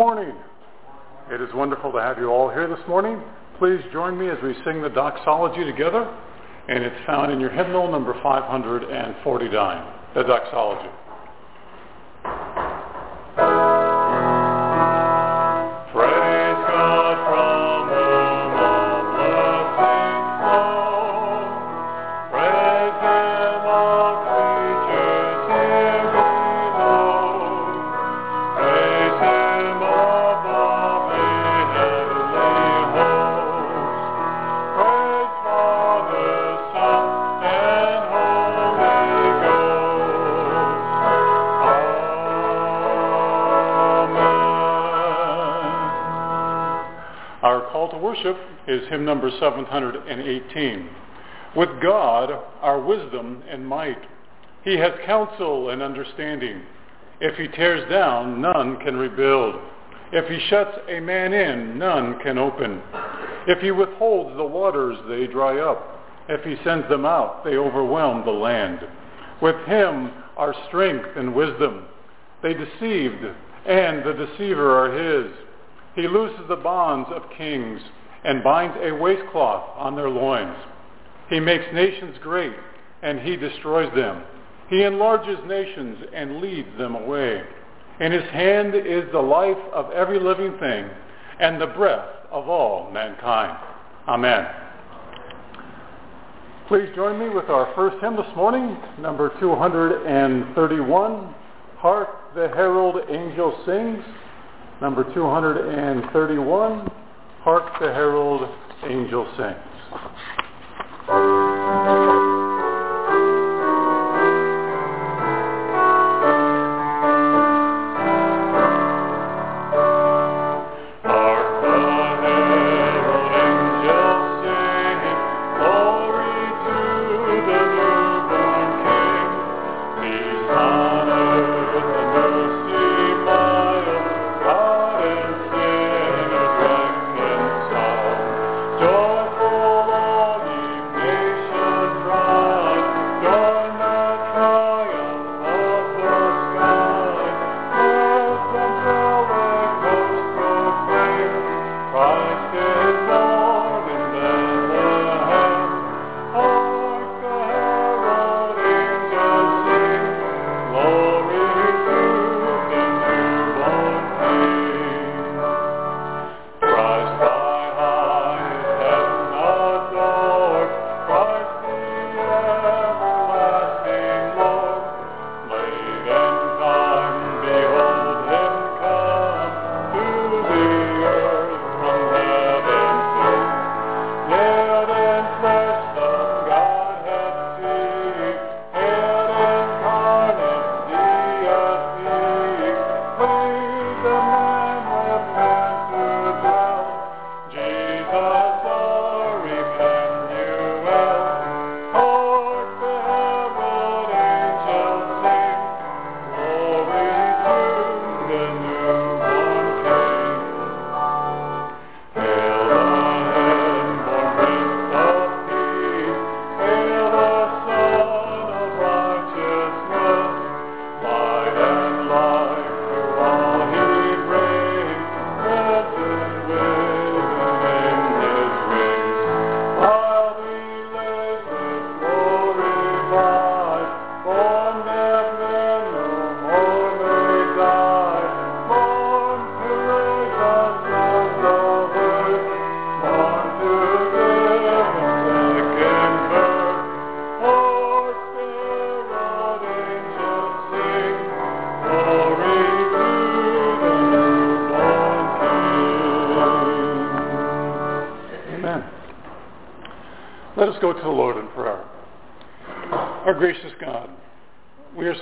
morning. It is wonderful to have you all here this morning. Please join me as we sing the doxology together, and it's found in your hymnal number 549, the doxology. Hymn number 718. With God, our wisdom and might. He has counsel and understanding. If he tears down, none can rebuild. If he shuts a man in, none can open. If he withholds the waters, they dry up. If he sends them out, they overwhelm the land. With him are strength and wisdom. They deceived, and the deceiver are his. He looses the bonds of kings and binds a waistcloth on their loins. He makes nations great, and he destroys them. He enlarges nations and leads them away. In his hand is the life of every living thing and the breath of all mankind. Amen. Please join me with our first hymn this morning, number 231, Hark the Herald Angel Sings. Number 231, Hark the Herald Angel Sings.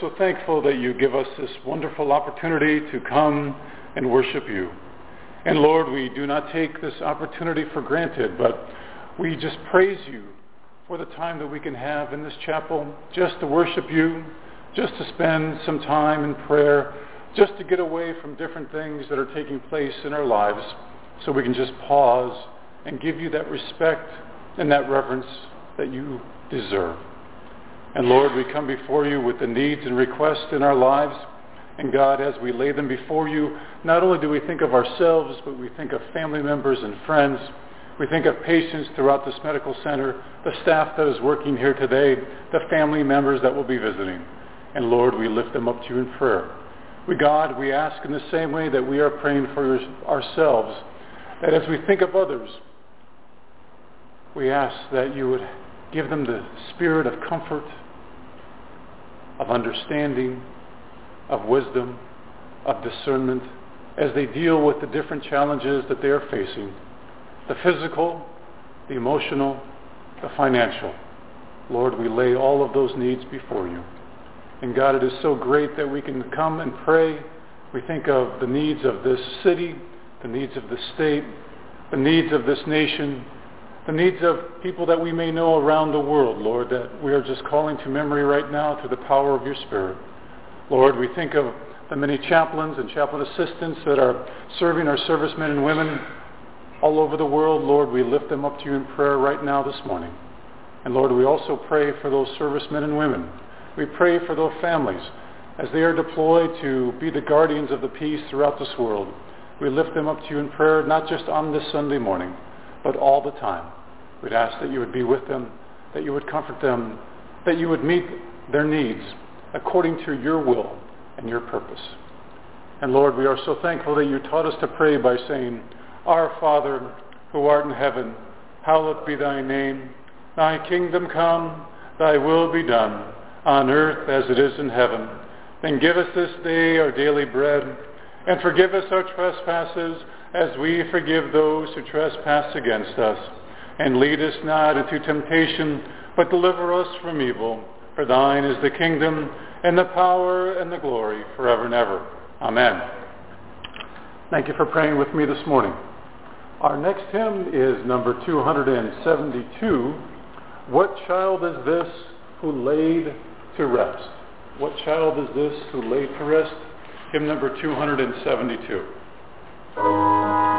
So thankful that you give us this wonderful opportunity to come and worship you. And Lord, we do not take this opportunity for granted, but we just praise you for the time that we can have in this chapel just to worship you, just to spend some time in prayer, just to get away from different things that are taking place in our lives so we can just pause and give you that respect and that reverence that you deserve. And Lord, we come before you with the needs and requests in our lives. And God, as we lay them before you, not only do we think of ourselves, but we think of family members and friends. We think of patients throughout this medical center, the staff that is working here today, the family members that will be visiting. And Lord, we lift them up to you in prayer. We, God, we ask in the same way that we are praying for ourselves, that as we think of others, we ask that you would give them the spirit of comfort, of understanding, of wisdom, of discernment, as they deal with the different challenges that they are facing, the physical, the emotional, the financial. Lord, we lay all of those needs before you. And God, it is so great that we can come and pray. We think of the needs of this city, the needs of the state, the needs of this nation, the needs of people that we may know around the world, Lord, that we are just calling to memory right now through the power of your Spirit. Lord, we think of the many chaplains and chaplain assistants that are serving our servicemen and women all over the world. Lord, we lift them up to you in prayer right now this morning. And Lord, we also pray for those servicemen and women we pray for those families as they are deployed to be the guardians of the peace throughout this world. We lift them up to you in prayer, not just on this Sunday morning, but all the time. We'd ask that you would be with them, that you would comfort them, that you would meet their needs according to your will and your purpose. And Lord, we are so thankful that you taught us to pray by saying, Our Father, who art in heaven, hallowed be thy name. Thy kingdom come, thy will be done on earth as it is in heaven. And give us this day our daily bread, and forgive us our trespasses as we forgive those who trespass against us. And lead us not into temptation, but deliver us from evil. For thine is the kingdom, and the power, and the glory, forever and ever. Amen. Thank you for praying with me this morning. Our next hymn is number 272. What child is this who laid to rest. What child is this who laid to rest? Hymn number 272.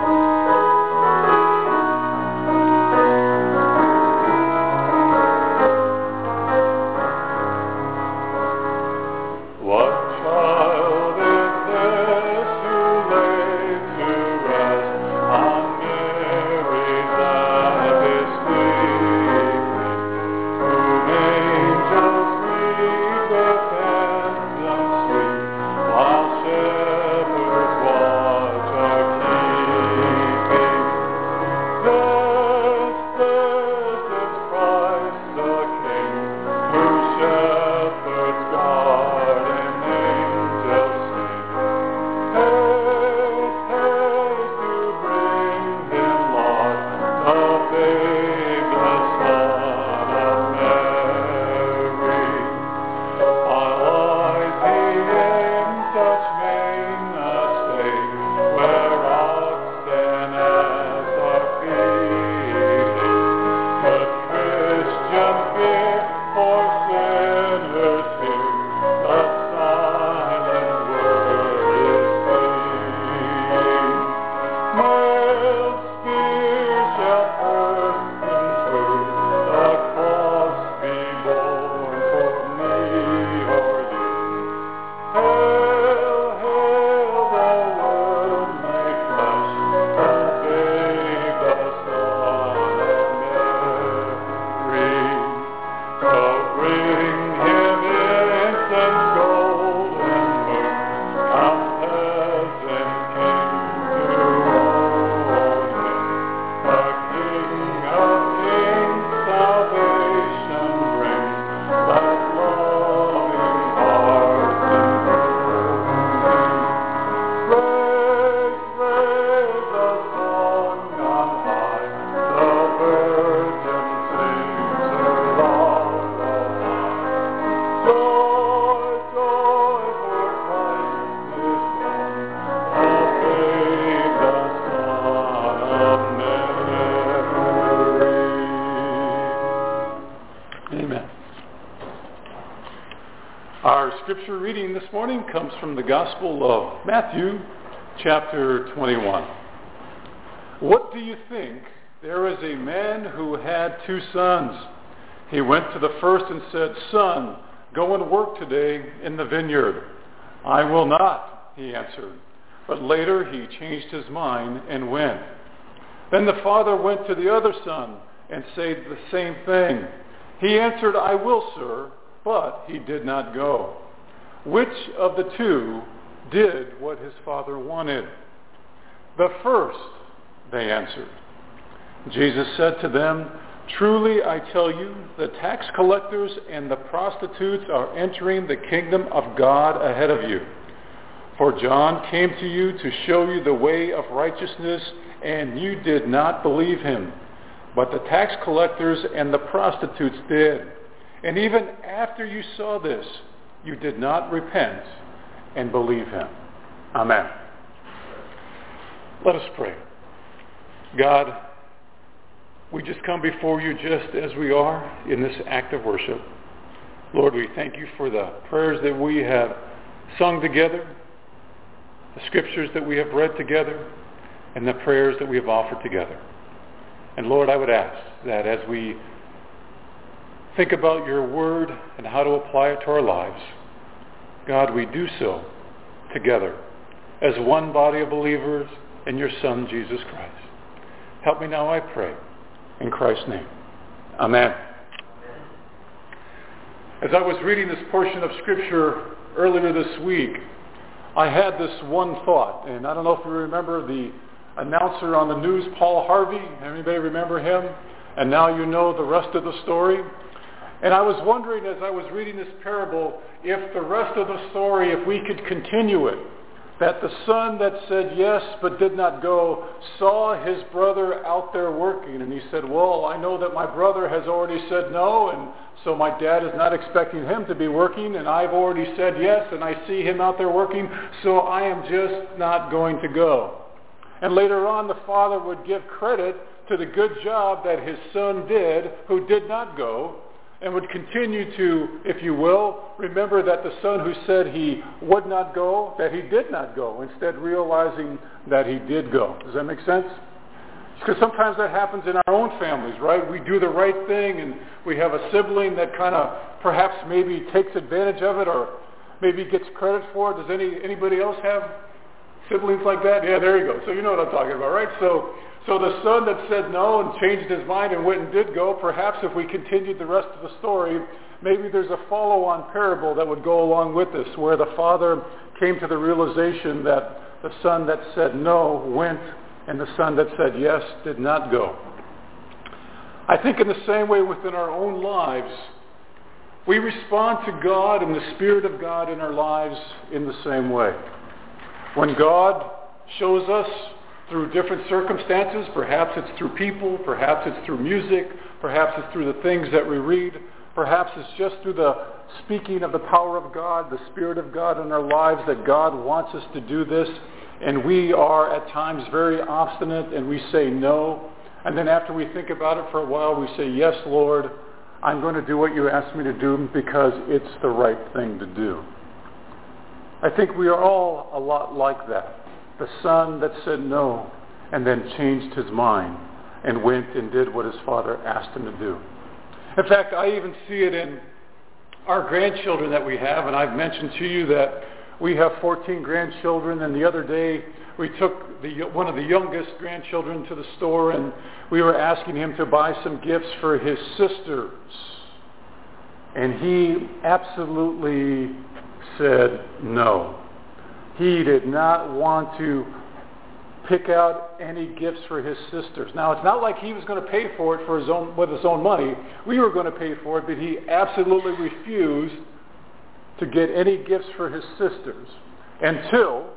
Morning comes from the Gospel of Matthew, chapter 21. What do you think? There was a man who had two sons. He went to the first and said, Son, go and work today in the vineyard. I will not, he answered. But later he changed his mind and went. Then the father went to the other son and said the same thing. He answered, I will, sir but he did not go. Which of the two did what his father wanted? The first, they answered. Jesus said to them, Truly I tell you, the tax collectors and the prostitutes are entering the kingdom of God ahead of you. For John came to you to show you the way of righteousness, and you did not believe him. But the tax collectors and the prostitutes did. And even after you saw this, you did not repent and believe him. Amen. Let us pray. God, we just come before you just as we are in this act of worship. Lord, we thank you for the prayers that we have sung together, the scriptures that we have read together, and the prayers that we have offered together. And Lord, I would ask that as we think about your word and how to apply it to our lives, God, we do so together as one body of believers in your Son, Jesus Christ. Help me now, I pray, in Christ's name. Amen. As I was reading this portion of Scripture earlier this week, I had this one thought, and I don't know if you remember the announcer on the news, Paul Harvey. Anybody remember him? And now you know the rest of the story. And I was wondering as I was reading this parable if the rest of the story, if we could continue it. That the son that said yes but did not go saw his brother out there working. And he said, well, I know that my brother has already said no, and so my dad is not expecting him to be working, and I've already said yes, and I see him out there working, so I am just not going to go. And later on, the father would give credit to the good job that his son did who did not go, and would continue to, if you will, remember that the son who said he would not go, that he did not go, instead realizing that he did go. Does that make sense? Because sometimes that happens in our own families, right? We do the right thing and we have a sibling that kind of perhaps maybe takes advantage of it or maybe gets credit for it. Does any anybody else have siblings like that? Yeah, there you go. So you know what I'm talking about, right? So so the son that said no and changed his mind and went and did go, perhaps if we continued the rest of the story, maybe there's a follow-on parable that would go along with this, where the father came to the realization that the son that said no went and the son that said yes did not go. I think in the same way within our own lives, we respond to God and the Spirit of God in our lives in the same way. When God shows us through different circumstances. Perhaps it's through people. Perhaps it's through music. Perhaps it's through the things that we read. Perhaps it's just through the speaking of the power of God, the Spirit of God in our lives that God wants us to do this. And we are at times very obstinate and we say no. And then after we think about it for a while, we say, yes, Lord, I'm going to do what you asked me to do because it's the right thing to do. I think we are all a lot like that the son that said no and then changed his mind and went and did what his father asked him to do. In fact, I even see it in our grandchildren that we have, and I've mentioned to you that we have 14 grandchildren, and the other day we took the, one of the youngest grandchildren to the store, and we were asking him to buy some gifts for his sisters. And he absolutely said no. He did not want to pick out any gifts for his sisters. Now, it's not like he was going to pay for it for his own, with his own money. We were going to pay for it, but he absolutely refused to get any gifts for his sisters until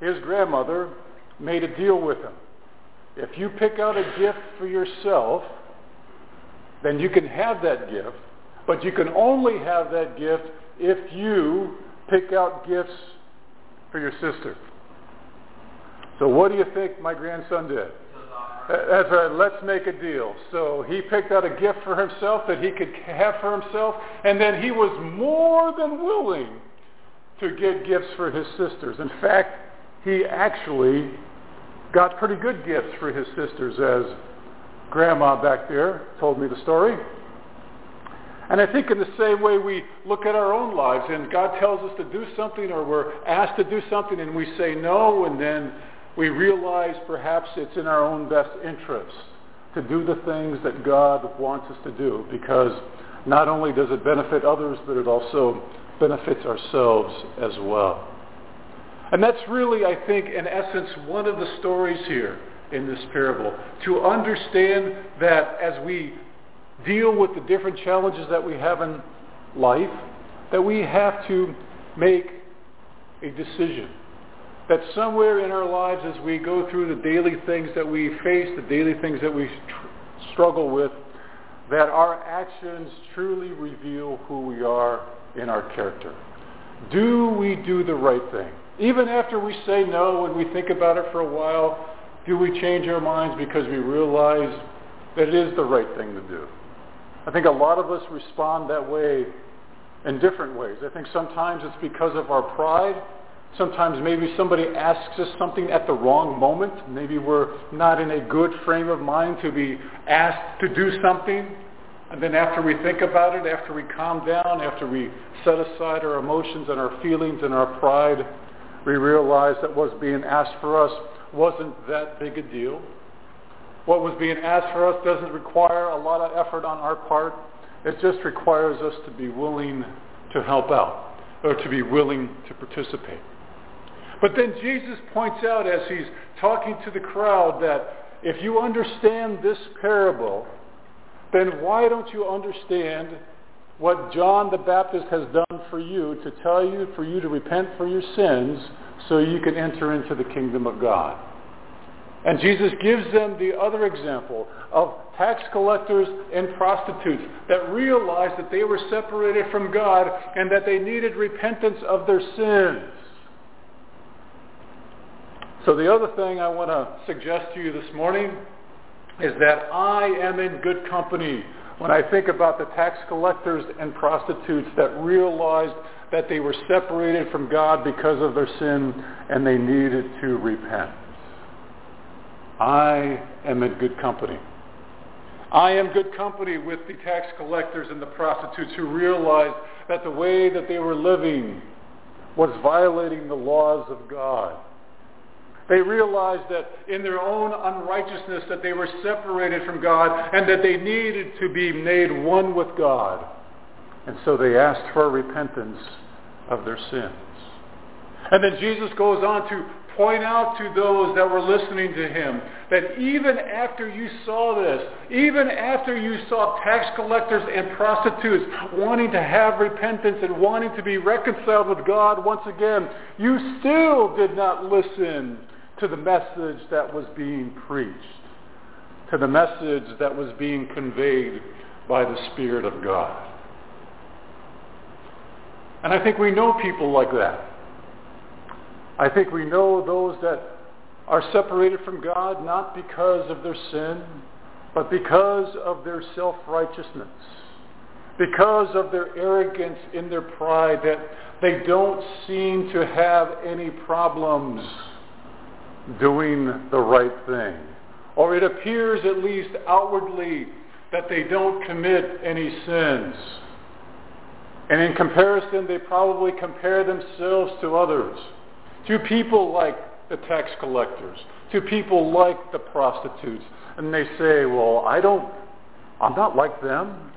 his grandmother made a deal with him. If you pick out a gift for yourself, then you can have that gift, but you can only have that gift if you pick out gifts for your sister. So what do you think my grandson did? as a let's make a deal. So he picked out a gift for himself that he could have for himself, and then he was more than willing to get gifts for his sisters. In fact, he actually got pretty good gifts for his sisters, as Grandma back there told me the story. And I think in the same way we look at our own lives and God tells us to do something or we're asked to do something and we say no and then we realize perhaps it's in our own best interest to do the things that God wants us to do because not only does it benefit others, but it also benefits ourselves as well. And that's really, I think, in essence, one of the stories here in this parable. To understand that as we deal with the different challenges that we have in life, that we have to make a decision that somewhere in our lives as we go through the daily things that we face, the daily things that we tr- struggle with, that our actions truly reveal who we are in our character. Do we do the right thing? Even after we say no and we think about it for a while, do we change our minds because we realize that it is the right thing to do? I think a lot of us respond that way in different ways. I think sometimes it's because of our pride Sometimes maybe somebody asks us something at the wrong moment. Maybe we're not in a good frame of mind to be asked to do something. And then after we think about it, after we calm down, after we set aside our emotions and our feelings and our pride, we realize that what's being asked for us wasn't that big a deal. What was being asked for us doesn't require a lot of effort on our part. It just requires us to be willing to help out or to be willing to participate. But then Jesus points out as he's talking to the crowd that if you understand this parable, then why don't you understand what John the Baptist has done for you to tell you for you to repent for your sins so you can enter into the kingdom of God? And Jesus gives them the other example of tax collectors and prostitutes that realized that they were separated from God and that they needed repentance of their sins. So the other thing I want to suggest to you this morning is that I am in good company when I think about the tax collectors and prostitutes that realized that they were separated from God because of their sin and they needed to repent. I am in good company. I am good company with the tax collectors and the prostitutes who realized that the way that they were living was violating the laws of God. They realized that in their own unrighteousness that they were separated from God and that they needed to be made one with God. And so they asked for repentance of their sins. And then Jesus goes on to point out to those that were listening to him that even after you saw this, even after you saw tax collectors and prostitutes wanting to have repentance and wanting to be reconciled with God once again, you still did not listen to the message that was being preached, to the message that was being conveyed by the Spirit of God. And I think we know people like that. I think we know those that are separated from God not because of their sin, but because of their self-righteousness, because of their arrogance in their pride, that they don't seem to have any problems doing the right thing. Or it appears at least outwardly that they don't commit any sins. And in comparison, they probably compare themselves to others, to people like the tax collectors, to people like the prostitutes. And they say, well, I don't, I'm not like them.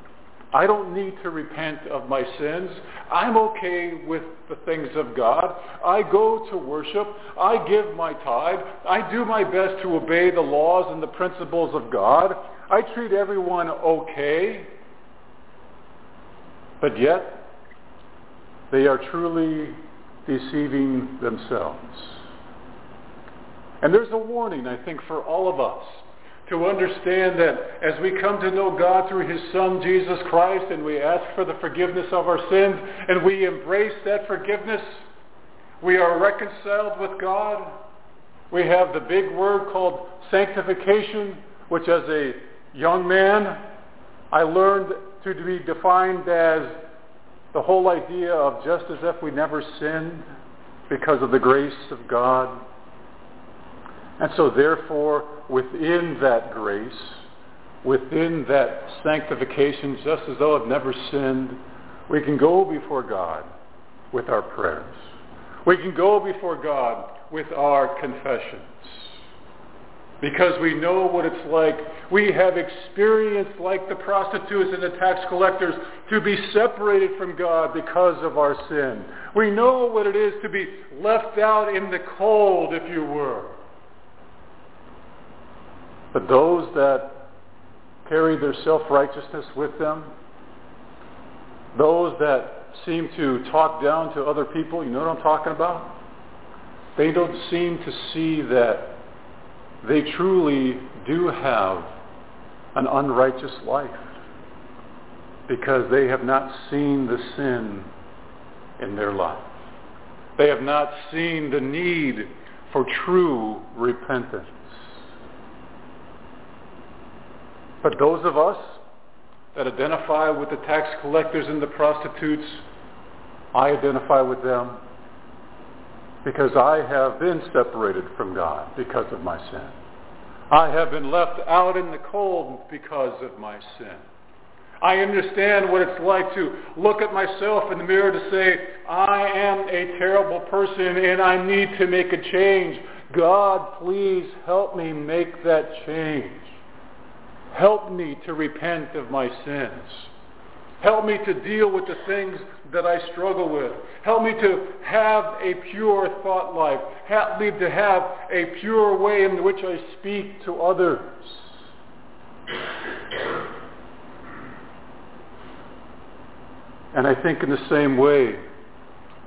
I don't need to repent of my sins. I'm okay with the things of God. I go to worship. I give my tithe. I do my best to obey the laws and the principles of God. I treat everyone okay. But yet, they are truly deceiving themselves. And there's a warning, I think, for all of us to understand that as we come to know God through his Son, Jesus Christ, and we ask for the forgiveness of our sins, and we embrace that forgiveness, we are reconciled with God, We have the big word called sanctification, which as a young man, I learned to be defined as the whole idea of just as if we never sinned because of the grace of God. And so therefore, within that grace, within that sanctification, just as though I've never sinned, we can go before God with our prayers. We can go before God with our confessions. Because we know what it's like. We have experienced, like the prostitutes and the tax collectors, to be separated from God because of our sin. We know what it is to be left out in the cold, if you were. But those that carry their self-righteousness with them, those that seem to talk down to other people, you know what I'm talking about? They don't seem to see that they truly do have an unrighteous life because they have not seen the sin in their life. They have not seen the need for true repentance. But those of us that identify with the tax collectors and the prostitutes, I identify with them because I have been separated from God because of my sin. I have been left out in the cold because of my sin. I understand what it's like to look at myself in the mirror to say, I am a terrible person and I need to make a change. God, please help me make that change. Help me to repent of my sins. Help me to deal with the things that I struggle with. Help me to have a pure thought life. Help me to have a pure way in which I speak to others. And I think in the same way,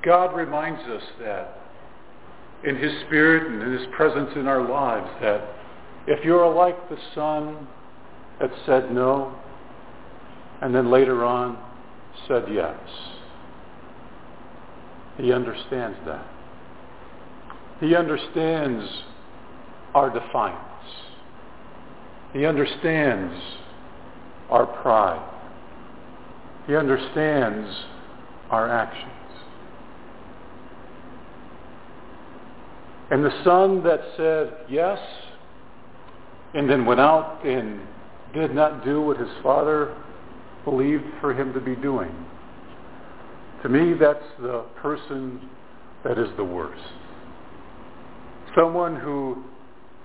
God reminds us that in his spirit and in his presence in our lives that if you're like the son that said no, and then later on said yes. He understands that. He understands our defiance. He understands our pride. He understands our actions. And the son that said yes and then went out and did not do what his father believed for him to be doing. To me, that's the person that is the worst. Someone who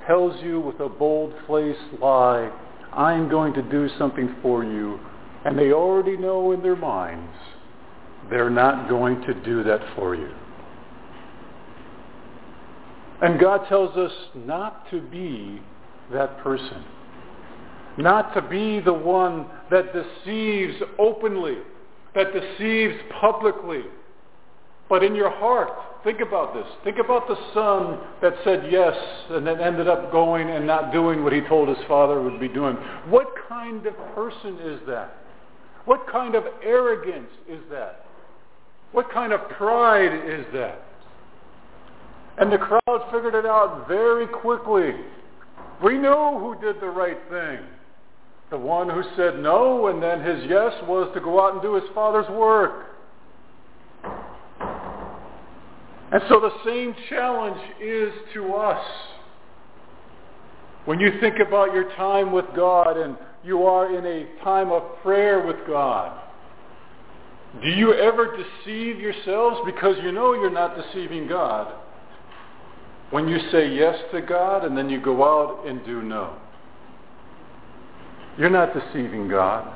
tells you with a bold-faced lie, I'm going to do something for you, and they already know in their minds they're not going to do that for you. And God tells us not to be that person not to be the one that deceives openly, that deceives publicly, but in your heart. Think about this. Think about the son that said yes and then ended up going and not doing what he told his father would be doing. What kind of person is that? What kind of arrogance is that? What kind of pride is that? And the crowd figured it out very quickly. We know who did the right thing. The one who said no and then his yes was to go out and do his father's work. And so the same challenge is to us. When you think about your time with God and you are in a time of prayer with God, do you ever deceive yourselves because you know you're not deceiving God when you say yes to God and then you go out and do no? You're not deceiving God.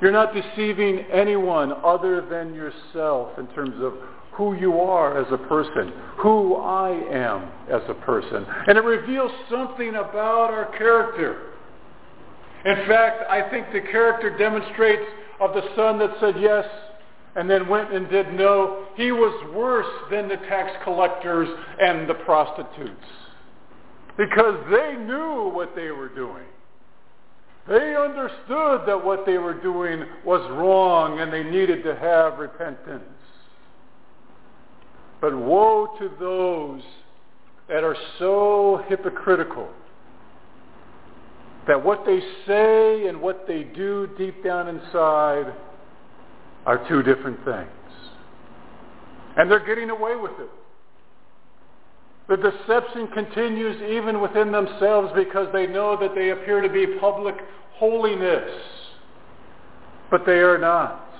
You're not deceiving anyone other than yourself in terms of who you are as a person, who I am as a person. And it reveals something about our character. In fact, I think the character demonstrates of the son that said yes and then went and did no. He was worse than the tax collectors and the prostitutes because they knew what they were doing. They understood that what they were doing was wrong and they needed to have repentance. But woe to those that are so hypocritical that what they say and what they do deep down inside are two different things. And they're getting away with it. The deception continues even within themselves because they know that they appear to be public holiness, but they are not.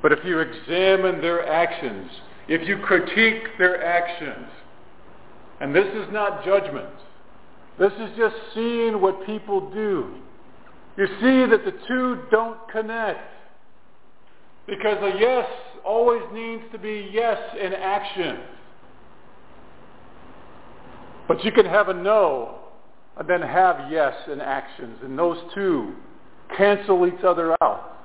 But if you examine their actions, if you critique their actions, and this is not judgment, this is just seeing what people do. You see that the two don't connect. Because a yes always needs to be yes in action. But you can have a no and then have yes in actions. And those two cancel each other out.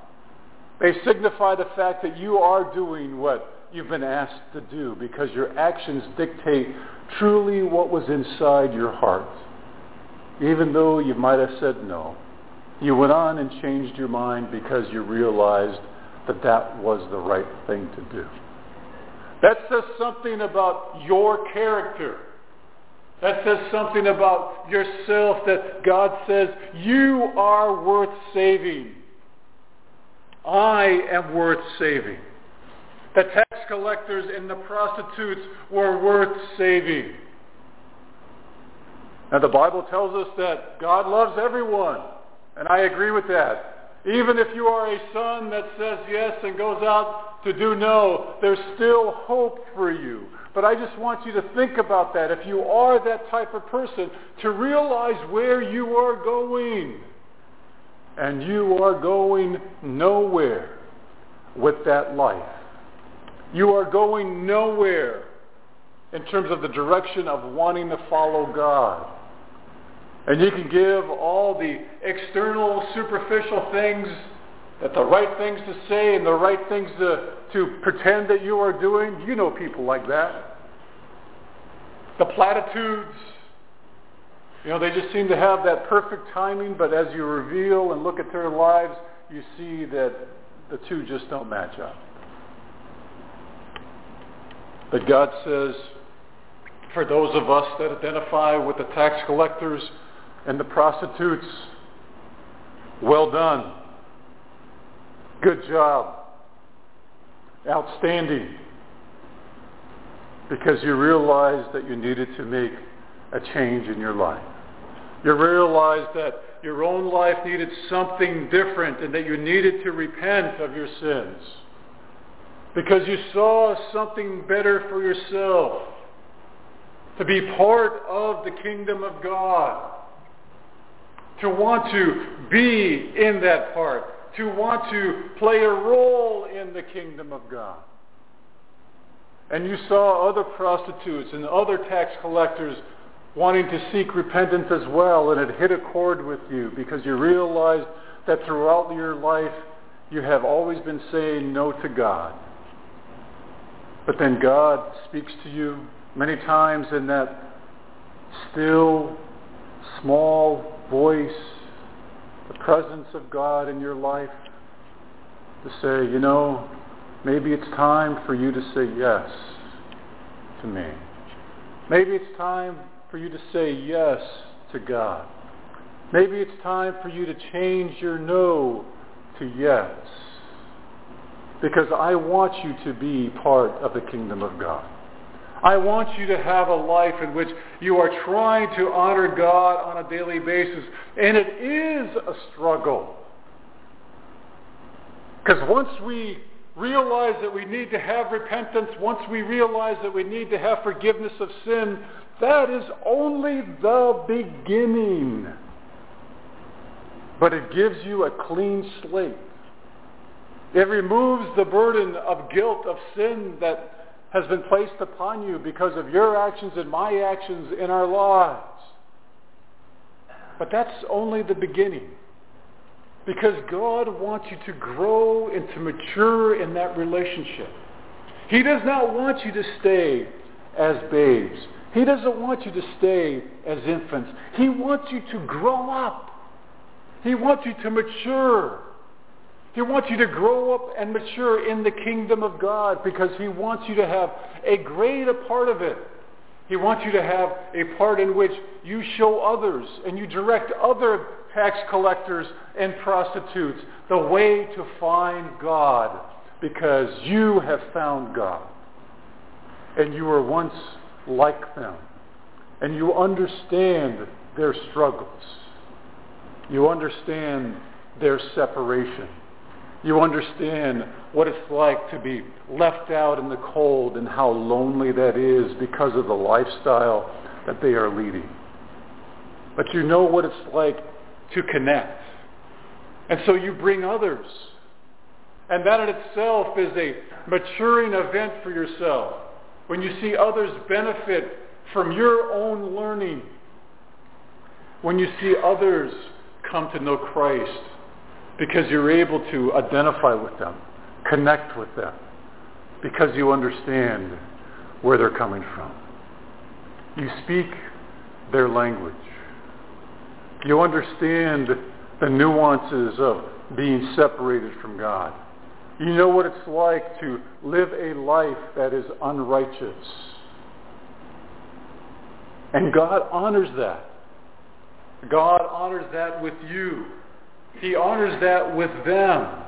They signify the fact that you are doing what you've been asked to do because your actions dictate truly what was inside your heart. Even though you might have said no, you went on and changed your mind because you realized that that was the right thing to do. That says something about your character. That says something about yourself that God says, you are worth saving. I am worth saving. The tax collectors and the prostitutes were worth saving. And the Bible tells us that God loves everyone. And I agree with that. Even if you are a son that says yes and goes out to do no, there's still hope for you. But I just want you to think about that. If you are that type of person, to realize where you are going. And you are going nowhere with that life. You are going nowhere in terms of the direction of wanting to follow God. And you can give all the external, superficial things that the right things to say and the right things to, to pretend that you are doing. You know people like that. The platitudes. You know, they just seem to have that perfect timing, but as you reveal and look at their lives, you see that the two just don't match up. But God says, for those of us that identify with the tax collectors, and the prostitutes, well done. Good job. Outstanding. Because you realized that you needed to make a change in your life. You realized that your own life needed something different and that you needed to repent of your sins. Because you saw something better for yourself. To be part of the kingdom of God to want to be in that part, to want to play a role in the kingdom of God. And you saw other prostitutes and other tax collectors wanting to seek repentance as well, and it hit a chord with you because you realized that throughout your life you have always been saying no to God. But then God speaks to you many times in that still, small voice, the presence of God in your life to say, you know, maybe it's time for you to say yes to me. Maybe it's time for you to say yes to God. Maybe it's time for you to change your no to yes. Because I want you to be part of the kingdom of God. I want you to have a life in which you are trying to honor God on a daily basis. And it is a struggle. Because once we realize that we need to have repentance, once we realize that we need to have forgiveness of sin, that is only the beginning. But it gives you a clean slate. It removes the burden of guilt, of sin that has been placed upon you because of your actions and my actions in our lives. But that's only the beginning. Because God wants you to grow and to mature in that relationship. He does not want you to stay as babes. He doesn't want you to stay as infants. He wants you to grow up. He wants you to mature. He wants you to grow up and mature in the kingdom of God because he wants you to have a greater part of it. He wants you to have a part in which you show others and you direct other tax collectors and prostitutes the way to find God because you have found God. And you were once like them. And you understand their struggles. You understand their separation. You understand what it's like to be left out in the cold and how lonely that is because of the lifestyle that they are leading. But you know what it's like to connect. And so you bring others. And that in itself is a maturing event for yourself. When you see others benefit from your own learning. When you see others come to know Christ because you're able to identify with them, connect with them, because you understand where they're coming from. You speak their language. You understand the nuances of being separated from God. You know what it's like to live a life that is unrighteous. And God honors that. God honors that with you. He honors that with them.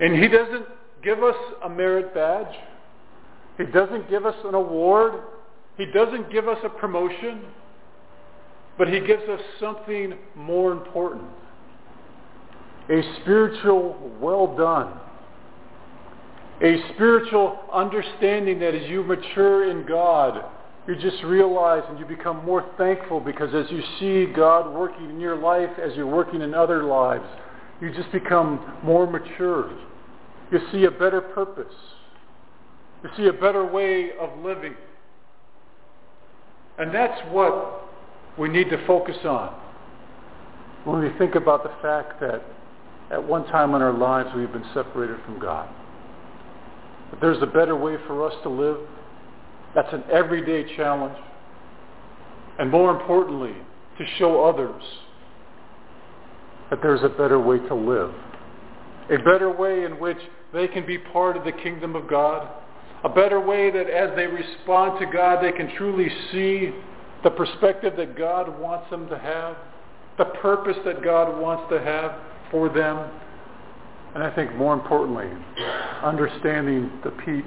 And he doesn't give us a merit badge. He doesn't give us an award. He doesn't give us a promotion. But he gives us something more important. A spiritual well done. A spiritual understanding that as you mature in God, you just realize and you become more thankful because as you see God working in your life, as you're working in other lives, you just become more mature. You see a better purpose. You see a better way of living. And that's what we need to focus on when we think about the fact that at one time in our lives we've been separated from God. But there's a better way for us to live that's an everyday challenge. And more importantly, to show others that there's a better way to live. A better way in which they can be part of the kingdom of God. A better way that as they respond to God, they can truly see the perspective that God wants them to have, the purpose that God wants to have for them. And I think more importantly, understanding the peace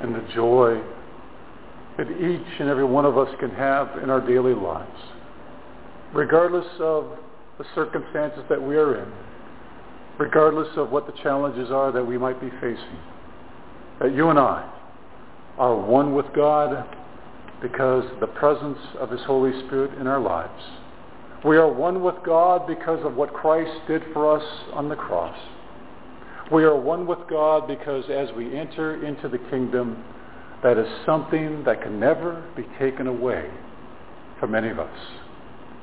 and the joy that each and every one of us can have in our daily lives, regardless of the circumstances that we are in, regardless of what the challenges are that we might be facing, that you and I are one with God because of the presence of his Holy Spirit in our lives. We are one with God because of what Christ did for us on the cross. We are one with God because as we enter into the kingdom, that is something that can never be taken away from any of us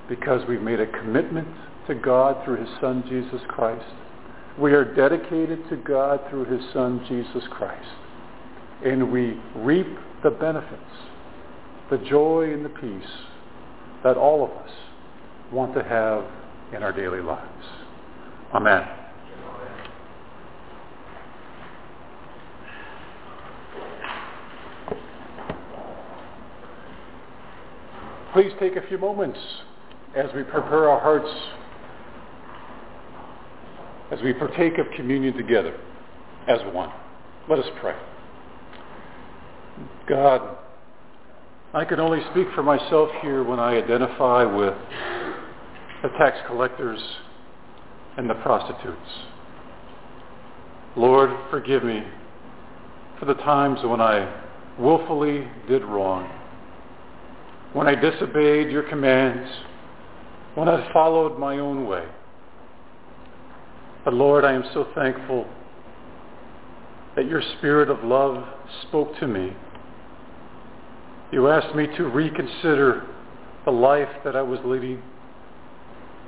because we've made a commitment to God through his son Jesus Christ. We are dedicated to God through his son Jesus Christ. And we reap the benefits, the joy and the peace that all of us want to have in our daily lives. Amen. Please take a few moments as we prepare our hearts, as we partake of communion together as one. Let us pray. God, I can only speak for myself here when I identify with the tax collectors and the prostitutes. Lord, forgive me for the times when I willfully did wrong when I disobeyed your commands, when I followed my own way. But Lord, I am so thankful that your spirit of love spoke to me. You asked me to reconsider the life that I was leading.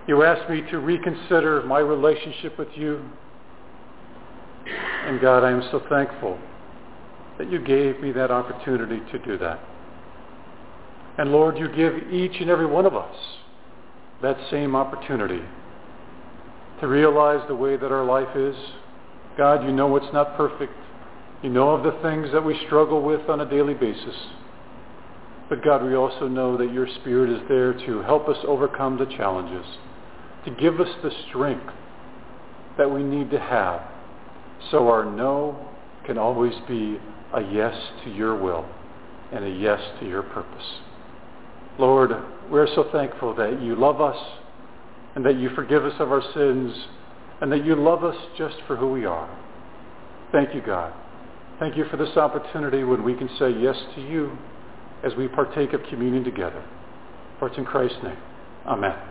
You asked me to reconsider my relationship with you. And God, I am so thankful that you gave me that opportunity to do that. And Lord, you give each and every one of us that same opportunity to realize the way that our life is. God, you know it's not perfect. You know of the things that we struggle with on a daily basis. But God, we also know that your Spirit is there to help us overcome the challenges, to give us the strength that we need to have so our no can always be a yes to your will and a yes to your purpose. Lord, we're so thankful that you love us and that you forgive us of our sins and that you love us just for who we are. Thank you, God. Thank you for this opportunity when we can say yes to you as we partake of communion together. For it's in Christ's name. Amen.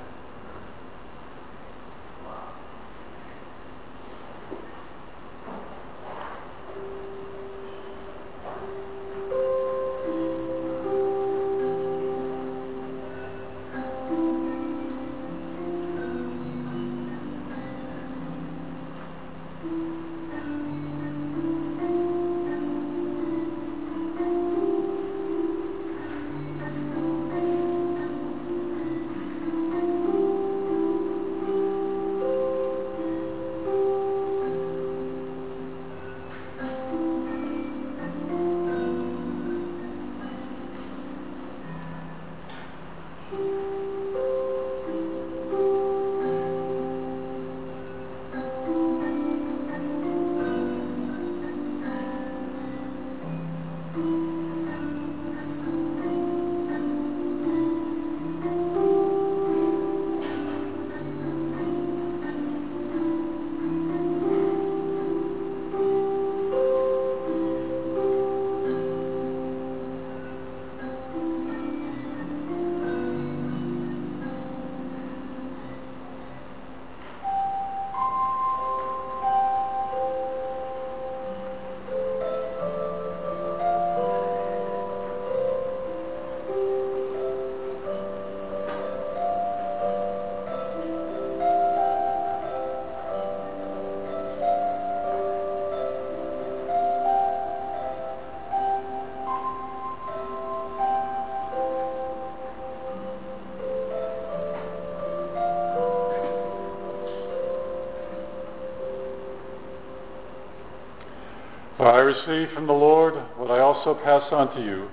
Received from the Lord what I also pass on to you.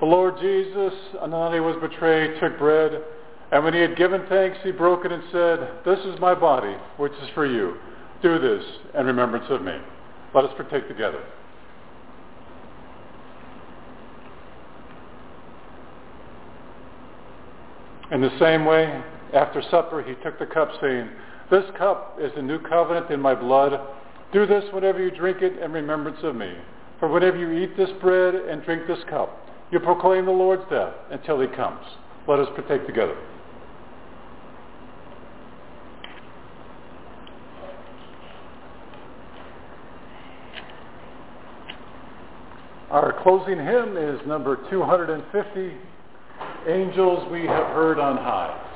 The Lord Jesus, on the night he was betrayed, took bread, and when he had given thanks, he broke it and said, This is my body, which is for you. Do this in remembrance of me. Let us partake together. In the same way, after supper, he took the cup, saying, This cup is the new covenant in my blood. Do this whenever you drink it in remembrance of me. For whenever you eat this bread and drink this cup, you proclaim the Lord's death until he comes. Let us partake together. Our closing hymn is number 250, Angels We Have Heard on High.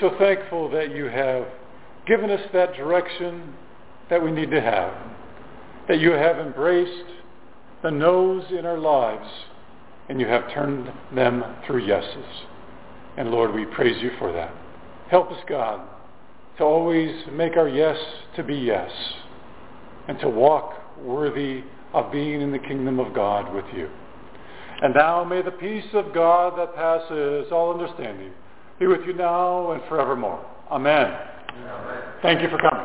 So thankful that you have given us that direction that we need to have, that you have embraced the no's in our lives, and you have turned them through yeses. And Lord, we praise you for that. Help us, God, to always make our yes to be yes, and to walk worthy of being in the kingdom of God with you. And now may the peace of God that passes all understanding be with you now and forevermore. Amen. Amen. Thank you for coming.